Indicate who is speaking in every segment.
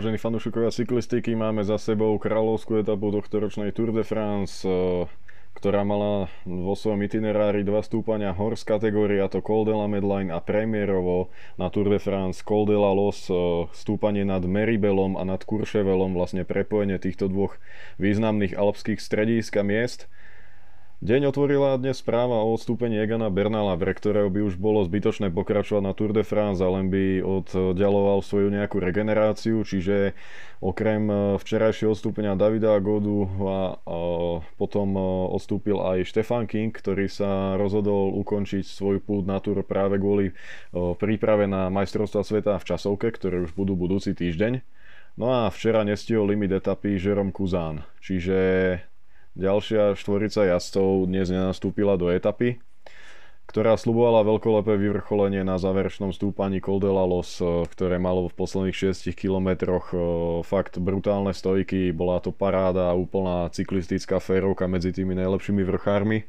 Speaker 1: Vážení fanúšikovia cyklistiky, máme za sebou kráľovskú etapu tohto ročnej Tour de France, eh, ktorá mala vo svojom itinerári dva stúpania hors kategória, to Col de la Medline a premiérovo na Tour de France Col de la Los, eh, stúpanie nad Meribelom a nad Courchevelom, vlastne prepojenie týchto dvoch významných alpských stredísk a miest. Deň otvorila dnes správa o odstúpení Egana Bernala, pre ktorého by už bolo zbytočné pokračovať na Tour de France len by oddialoval svoju nejakú regeneráciu, čiže okrem e, včerajšieho odstúpenia Davida Godu a, a potom e, odstúpil aj Stefan King, ktorý sa rozhodol ukončiť svoj pút na Tour práve kvôli e, príprave na majstrovstva sveta v časovke, ktoré už budú budúci týždeň. No a včera nestihol limit etapy Jerome Kuzán, čiže Ďalšia štvorica jazdcov dnes nenastúpila do etapy, ktorá slubovala veľkolepé vyvrcholenie na záverečnom stúpaní Col Los, eh, ktoré malo v posledných 6 kilometroch eh, fakt brutálne stojky. Bola to paráda, úplná cyklistická férovka medzi tými najlepšími vrchármi.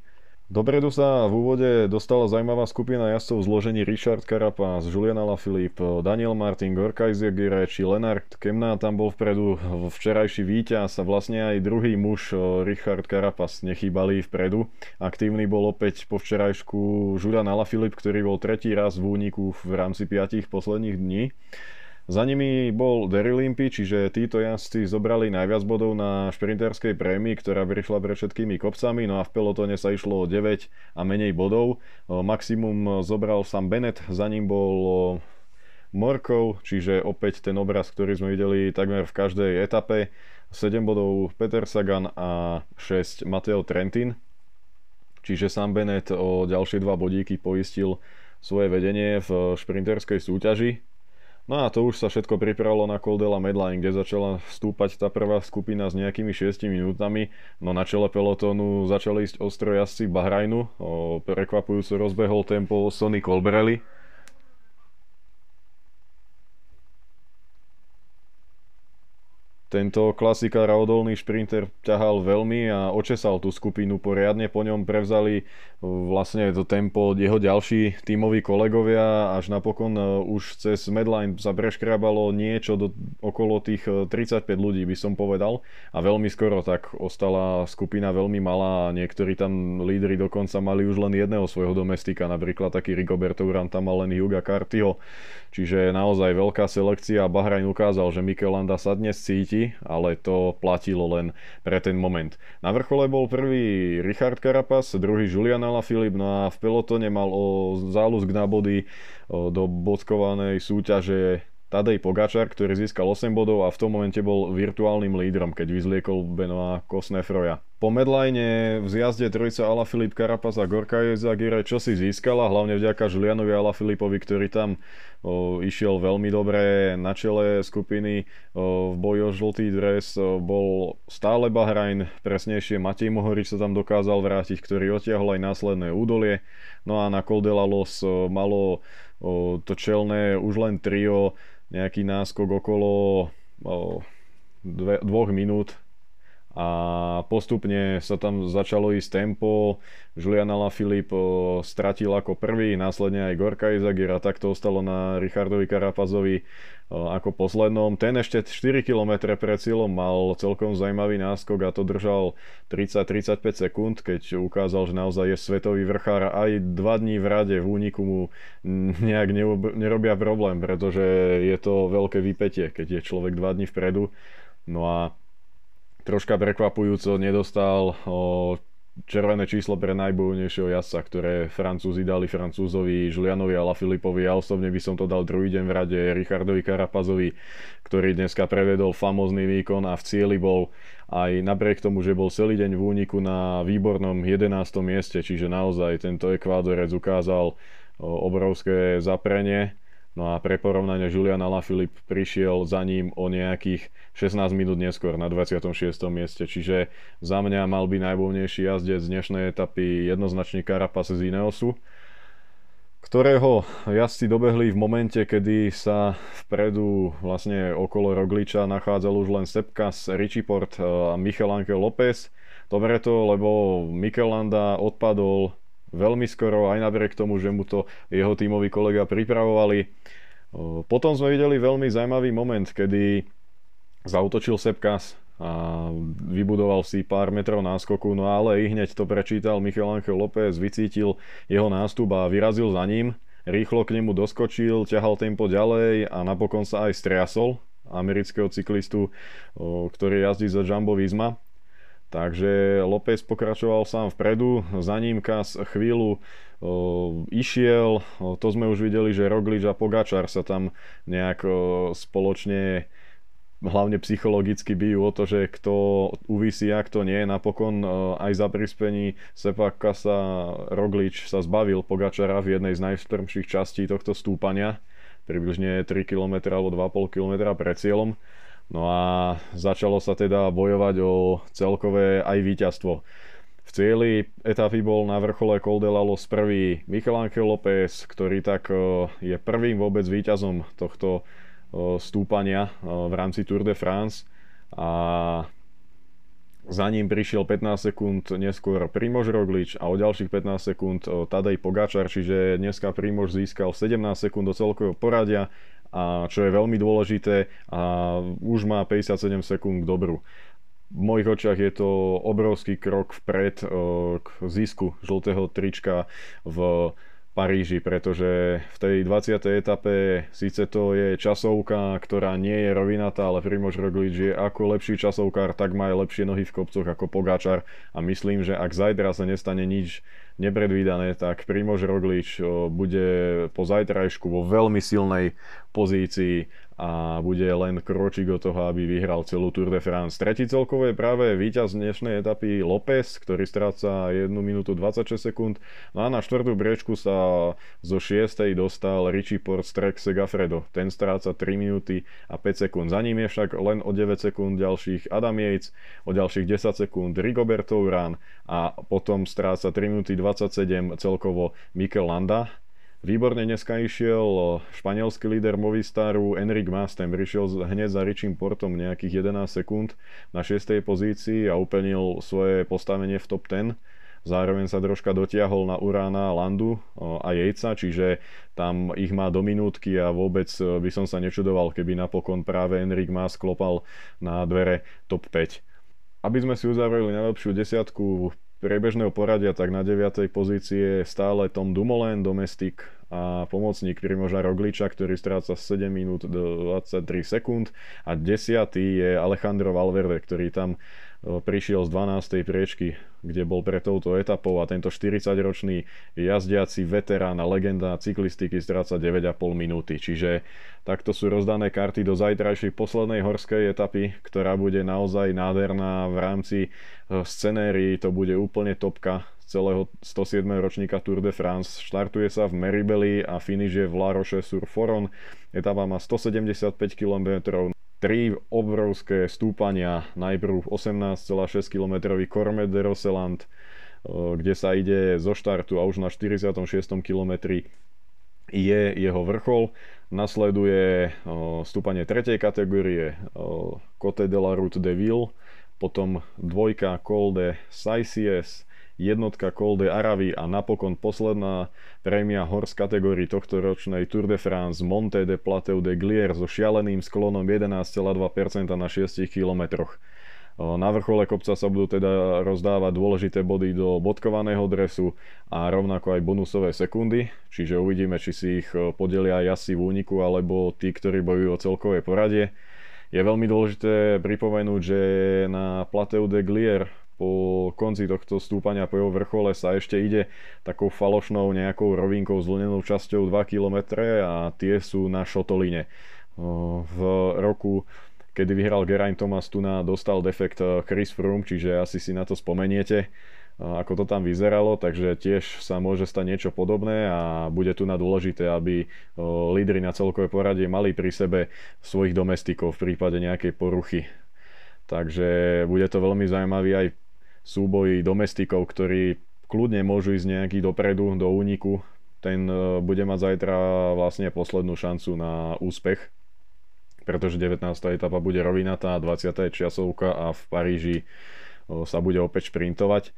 Speaker 1: Dopredu sa v úvode dostala zaujímavá skupina jazdcov v zložení Richard Carapaz, Julian Alaphilippe, Daniel Martin, Gorka Izagire či Lenard Kemna tam bol vpredu včerajší víťaz a vlastne aj druhý muž Richard Carapaz nechýbali vpredu. Aktívny bol opäť po včerajšku Julian Alaphilippe, ktorý bol tretí raz v úniku v rámci piatich posledných dní. Za nimi bol Derry Limpy, čiže títo jazdci zobrali najviac bodov na šprinterskej prémii, ktorá vyšla pre všetkými kopcami, no a v pelotone sa išlo o 9 a menej bodov. Maximum zobral Sam Bennett, za ním bol Morkov, čiže opäť ten obraz, ktorý sme videli takmer v každej etape. 7 bodov Peter Sagan a 6 Mateo Trentin. Čiže Sam Bennett o ďalšie dva bodíky poistil svoje vedenie v šprinterskej súťaži. No a to už sa všetko pripravilo na Coldela Medline, kde začala stúpať tá prvá skupina s nejakými 6 minútami, no na čele pelotónu začali ísť ostro jazdci Bahrajnu, prekvapujúco rozbehol tempo Sonny Colbrelli, Tento klasikár odolný šprinter ťahal veľmi a očesal tú skupinu poriadne. Po ňom prevzali uh, vlastne to tempo jeho ďalší tímoví kolegovia. Až napokon uh, už cez Medline sa preškrábalo niečo do, okolo tých 35 uh, ľudí, by som povedal. A veľmi skoro tak ostala skupina veľmi malá a niektorí tam lídry dokonca mali už len jedného svojho domestika. Napríklad taký Rigoberto Urán tam mal len Juga Cartiho. Čiže naozaj veľká selekcia. Bahrajn ukázal, že Mikelanda sa dnes cíti ale to platilo len pre ten moment. Na vrchole bol prvý Richard Carapaz, druhý Julian Alaphilippe, no a v pelotone mal o zálusk na body do bodkovanej súťaže Tadej Pogačar, ktorý získal 8 bodov a v tom momente bol virtuálnym lídrom, keď vyzliekol Benoa Kosnefroja. Po medline v zjazde trojica Ala Filip Carapaz a Gorka Zagire čo si získala, hlavne vďaka Julianovi Ala Filipovi, ktorý tam o, išiel veľmi dobre na čele skupiny o, v boji o žltý dres. O, bol stále Bahrajn, presnejšie Matej Mohorič sa tam dokázal vrátiť, ktorý otiahol aj následné údolie. No a na Col de la Los malo to čelné už len trio nejaký náskok okolo o, dve, dvoch minút a postupne sa tam začalo ísť tempo. Julian Alaphilippe stratil ako prvý, následne aj Gorka Izagir a tak ostalo na Richardovi Karapazovi ako poslednom. Ten ešte 4 km pred cieľom mal celkom zaujímavý náskok a to držal 30-35 sekúnd, keď ukázal, že naozaj je svetový vrchár. Aj dva dní v rade v úniku mu nejak nerobia problém, pretože je to veľké vypetie, keď je človek dva dní vpredu. No a troška prekvapujúco nedostal červené číslo pre najbojnejšieho jazdca, ktoré Francúzi dali Francúzovi Julianovi a Filipovi. Ja osobne by som to dal druhý deň v rade Richardovi Karapazovi, ktorý dneska prevedol famózny výkon a v cieli bol aj napriek tomu, že bol celý deň v úniku na výbornom 11. mieste, čiže naozaj tento Ekvádorec ukázal obrovské zaprenie No a pre porovnanie Julian Alaphilippe prišiel za ním o nejakých 16 minút neskôr na 26. mieste, čiže za mňa mal by najvoľnejší jazdec z dnešnej etapy jednoznačne Carapaz z Ineosu, ktorého jazdci dobehli v momente, kedy sa vpredu vlastne okolo Rogliča nachádzal už len Sepkas, Richiport a Michel Anke López. Dobre to, lebo Michelanda odpadol veľmi skoro, aj napriek tomu, že mu to jeho tímoví kolega pripravovali. Potom sme videli veľmi zaujímavý moment, kedy zautočil Sepkas a vybudoval si pár metrov náskoku, no ale i hneď to prečítal Michal Angel López, vycítil jeho nástup a vyrazil za ním. Rýchlo k nemu doskočil, ťahal tempo ďalej a napokon sa aj striasol amerického cyklistu, ktorý jazdí za Jumbo Visma. Takže López pokračoval sám vpredu, za ním Kas chvíľu o, išiel, o, to sme už videli, že Roglič a Pogačar sa tam nejak o, spoločne hlavne psychologicky bijú o to, že kto uvisí a kto nie. Napokon aj za prispení Sepaka sa Roglič sa zbavil Pogačara v jednej z najstrmších častí tohto stúpania, približne 3 km alebo 2,5 km pred cieľom. No a začalo sa teda bojovať o celkové aj víťazstvo. V cieli etapy bol na vrchole Col de la Los prvý Michel Angel López, ktorý tak e, je prvým vôbec víťazom tohto stúpania v rámci Tour de France a za ním prišiel 15 sekúnd neskôr Primož Roglič a o ďalších 15 sekúnd Tadej Pogačar, čiže dneska Primož získal 17 sekúnd do celkového poradia a čo je veľmi dôležité a už má 57 sekúnd k dobru. V mojich očiach je to obrovský krok vpred k zisku žltého trička v Paríži, pretože v tej 20. etape síce to je časovka, ktorá nie je rovinatá, ale Primož Roglič je ako lepší časovkár, tak má aj lepšie nohy v kopcoch ako Pogáčar a myslím, že ak zajtra sa nestane nič nepredvídané, tak Primož Roglič bude po zajtrajšku vo veľmi silnej pozícii a bude len kročík od toho, aby vyhral celú Tour de France. Tretí celkovo je práve víťaz dnešnej etapy López, ktorý stráca 1 minútu 26 sekúnd. No a na štvrtú briečku sa zo 6. dostal Richie Port Trek Segafredo. Ten stráca 3 minúty a 5 sekúnd. Za ním je však len o 9 sekúnd ďalších Adam Yates, o ďalších 10 sekúnd Rigoberto Urán a potom stráca 3 minúty 27 celkovo Mikel Landa Výborne dneska išiel španielský líder Movistaru Enric Mas, ten prišiel hneď za Richim Portom nejakých 11 sekúnd na 6. pozícii a uplnil svoje postavenie v top 10. Zároveň sa troška dotiahol na Urána, Landu a Jejca, čiže tam ich má do minútky a vôbec e, by som sa nečudoval, keby napokon práve Enric Mas klopal na dvere top 5. Aby sme si uzavreli najlepšiu desiatku priebežného poradia, tak na 9. pozícii je stále Tom Dumoulin, domestik a pomocník Primoža Rogliča, ktorý stráca 7 minút do 23 sekúnd a 10. je Alejandro Valverde, ktorý tam prišiel z 12. priečky, kde bol pre touto etapou a tento 40-ročný jazdiaci veterán a legenda cyklistiky stráca 9,5 minúty. Čiže takto sú rozdané karty do zajtrajšej poslednej horskej etapy, ktorá bude naozaj nádherná v rámci e, scenérii, to bude úplne topka celého 107. ročníka Tour de France. Štartuje sa v Meribeli a finish je v La Roche-sur-Foron. Etapa má 175 km tri obrovské stúpania. Najprv 18,6 km Cormet de Roseland, kde sa ide zo štartu a už na 46. km je jeho vrchol. Nasleduje stúpanie tretej kategórie Cote de la Route de Ville, potom dvojka Col de Saisies, jednotka Col de Aravi a napokon posledná prémia hor z kategórii tohto ročnej Tour de France Monte de Plateau de Glier so šialeným sklonom 11,2% na 6 km. Na vrchole kopca sa budú teda rozdávať dôležité body do bodkovaného dresu a rovnako aj bonusové sekundy, čiže uvidíme, či si ich podelia jazdci v úniku alebo tí, ktorí bojujú o celkové poradie. Je veľmi dôležité pripomenúť, že na Plateau de Glier po konci tohto stúpania po jeho vrchole sa ešte ide takou falošnou nejakou rovinkou zvlnenou časťou 2 km a tie sú na Šotoline. V roku kedy vyhral Geraint Thomas, tu na dostal defekt Chris Froome, čiže asi si na to spomeniete ako to tam vyzeralo, takže tiež sa môže stať niečo podobné a bude tu na dôležité, aby lídry na celkové poradie mali pri sebe svojich domestikov v prípade nejakej poruchy. Takže bude to veľmi zaujímavý aj súboji domestikov, ktorí kľudne môžu ísť nejaký dopredu, do úniku. Ten e, bude mať zajtra vlastne poslednú šancu na úspech, pretože 19. etapa bude rovinatá, 20. časovka a v Paríži e, sa bude opäť šprintovať.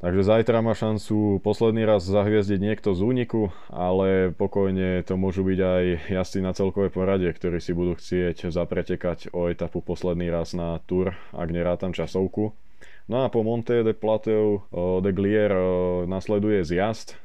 Speaker 1: Takže zajtra má šancu posledný raz zahviezdiť niekto z úniku, ale pokojne to môžu byť aj jazdci na celkovej porade, ktorí si budú chcieť zapretekať o etapu posledný raz na Tour, ak nerátam časovku. No a po Monte de Plateau de Glier nasleduje zjazd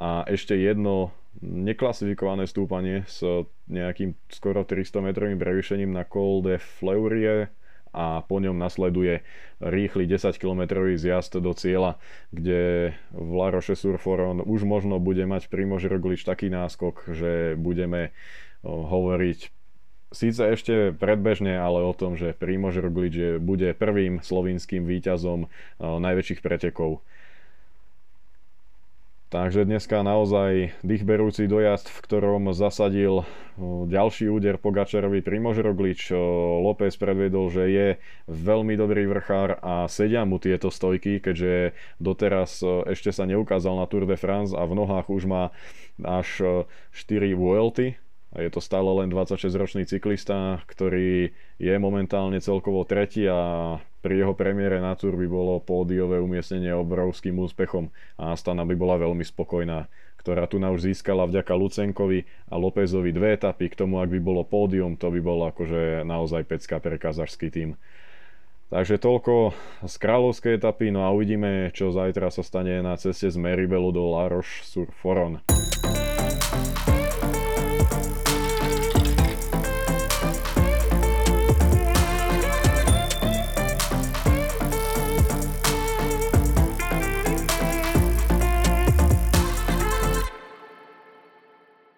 Speaker 1: a ešte jedno neklasifikované stúpanie s nejakým skoro 300 metrovým prevýšením na Col de Fleurie a po ňom nasleduje rýchly 10 km zjazd do cieľa, kde v La Roche sur Foron už možno bude mať Primož Roglič taký náskok, že budeme hovoriť síce ešte predbežne, ale o tom, že Primož Roglič bude prvým slovinským víťazom najväčších pretekov Takže dneska naozaj dýchberúci dojazd, v ktorom zasadil ďalší úder Pogačarovi Primož Roglič. López predvedol, že je veľmi dobrý vrchár a sedia mu tieto stojky, keďže doteraz ešte sa neukázal na Tour de France a v nohách už má až 4 Vuelty, je to stále len 26-ročný cyklista, ktorý je momentálne celkovo tretí a pri jeho premiére na Tour by bolo pódiové umiestnenie obrovským úspechom a Astana by bola veľmi spokojná, ktorá tu už získala vďaka Lucenkovi a Lópezovi dve etapy. K tomu, ak by bolo pódium, to by bolo akože naozaj pecka pre kazašský tým. Takže toľko z kráľovskej etapy, no a uvidíme, čo zajtra sa stane na ceste z Meribelu do La Roche sur Foron.